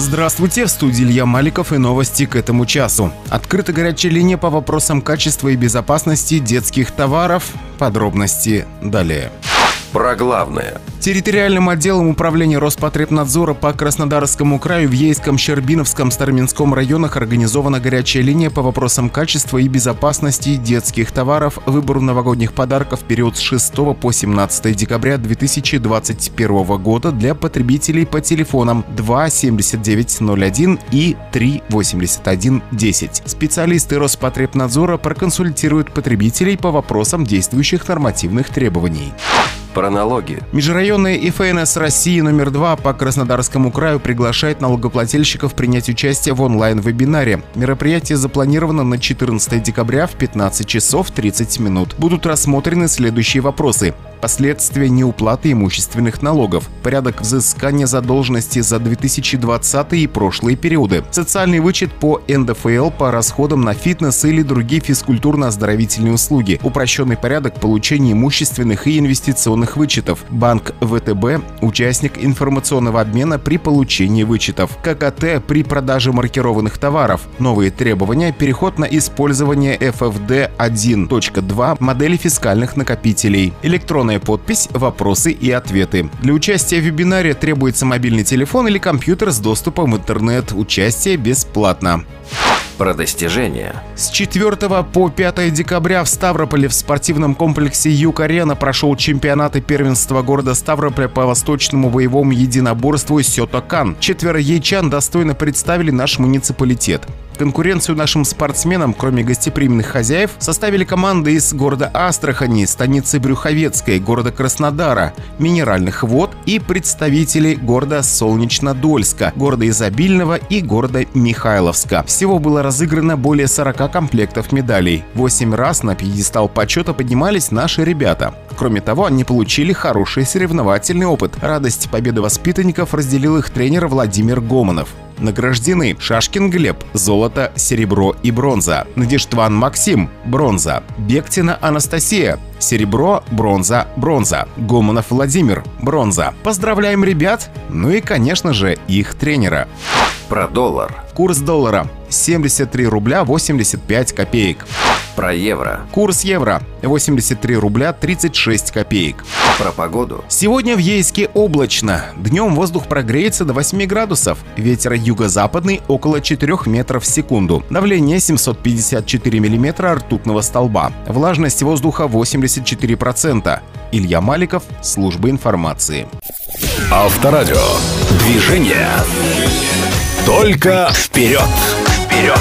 Здравствуйте, в студии Илья Маликов и новости к этому часу. Открыта горячая линия по вопросам качества и безопасности детских товаров. Подробности далее. Про главное. Территориальным отделом управления Роспотребнадзора по Краснодарскому краю в Ейском, Щербиновском, Староминском районах организована горячая линия по вопросам качества и безопасности детских товаров, выбору новогодних подарков в период с 6 по 17 декабря 2021 года для потребителей по телефонам 27901 и 38110. Специалисты Роспотребнадзора проконсультируют потребителей по вопросам действующих нормативных требований. Про. Межрайонная ИФНС России номер 2 по Краснодарскому краю приглашает налогоплательщиков принять участие в онлайн-вебинаре. Мероприятие запланировано на 14 декабря в 15 часов 30 минут. Будут рассмотрены следующие вопросы последствия неуплаты имущественных налогов, порядок взыскания задолженности за 2020 и прошлые периоды, социальный вычет по НДФЛ по расходам на фитнес или другие физкультурно-оздоровительные услуги, упрощенный порядок получения имущественных и инвестиционных вычетов, банк ВТБ, участник информационного обмена при получении вычетов, ККТ при продаже маркированных товаров, новые требования, переход на использование FFD 1.2 модели фискальных накопителей, электронный электронная подпись, вопросы и ответы. Для участия в вебинаре требуется мобильный телефон или компьютер с доступом в интернет. Участие бесплатно про достижения. С 4 по 5 декабря в Ставрополе в спортивном комплексе Юг-Арена прошел чемпионат и первенство города Ставрополя по восточному боевому единоборству Сётокан. Четверо ячан достойно представили наш муниципалитет. Конкуренцию нашим спортсменам, кроме гостеприимных хозяев, составили команды из города Астрахани, станицы Брюховецкой, города Краснодара, Минеральных вод и представители города Солнечнодольска, города Изобильного и города Михайловска. Всего было разыграно более 40 комплектов медалей. Восемь раз на пьедестал почета поднимались наши ребята. Кроме того, они получили хороший соревновательный опыт. Радость победы воспитанников разделил их тренер Владимир Гомонов. Награждены Шашкин Глеб – золото, серебро и бронза. Надеждван Максим – бронза. Бектина Анастасия – серебро, бронза, бронза. Гомонов Владимир – бронза. Поздравляем ребят, ну и, конечно же, их тренера. Про доллар. Курс доллара 73 рубля 85 копеек. Про евро. Курс евро 83 рубля 36 копеек. Про погоду. Сегодня в Ейске облачно. Днем воздух прогреется до 8 градусов. Ветер юго-западный около 4 метров в секунду. Давление 754 миллиметра ртутного столба. Влажность воздуха 84%. Илья Маликов, служба информации. Авторадио. Движение. Только вперед! Вперед!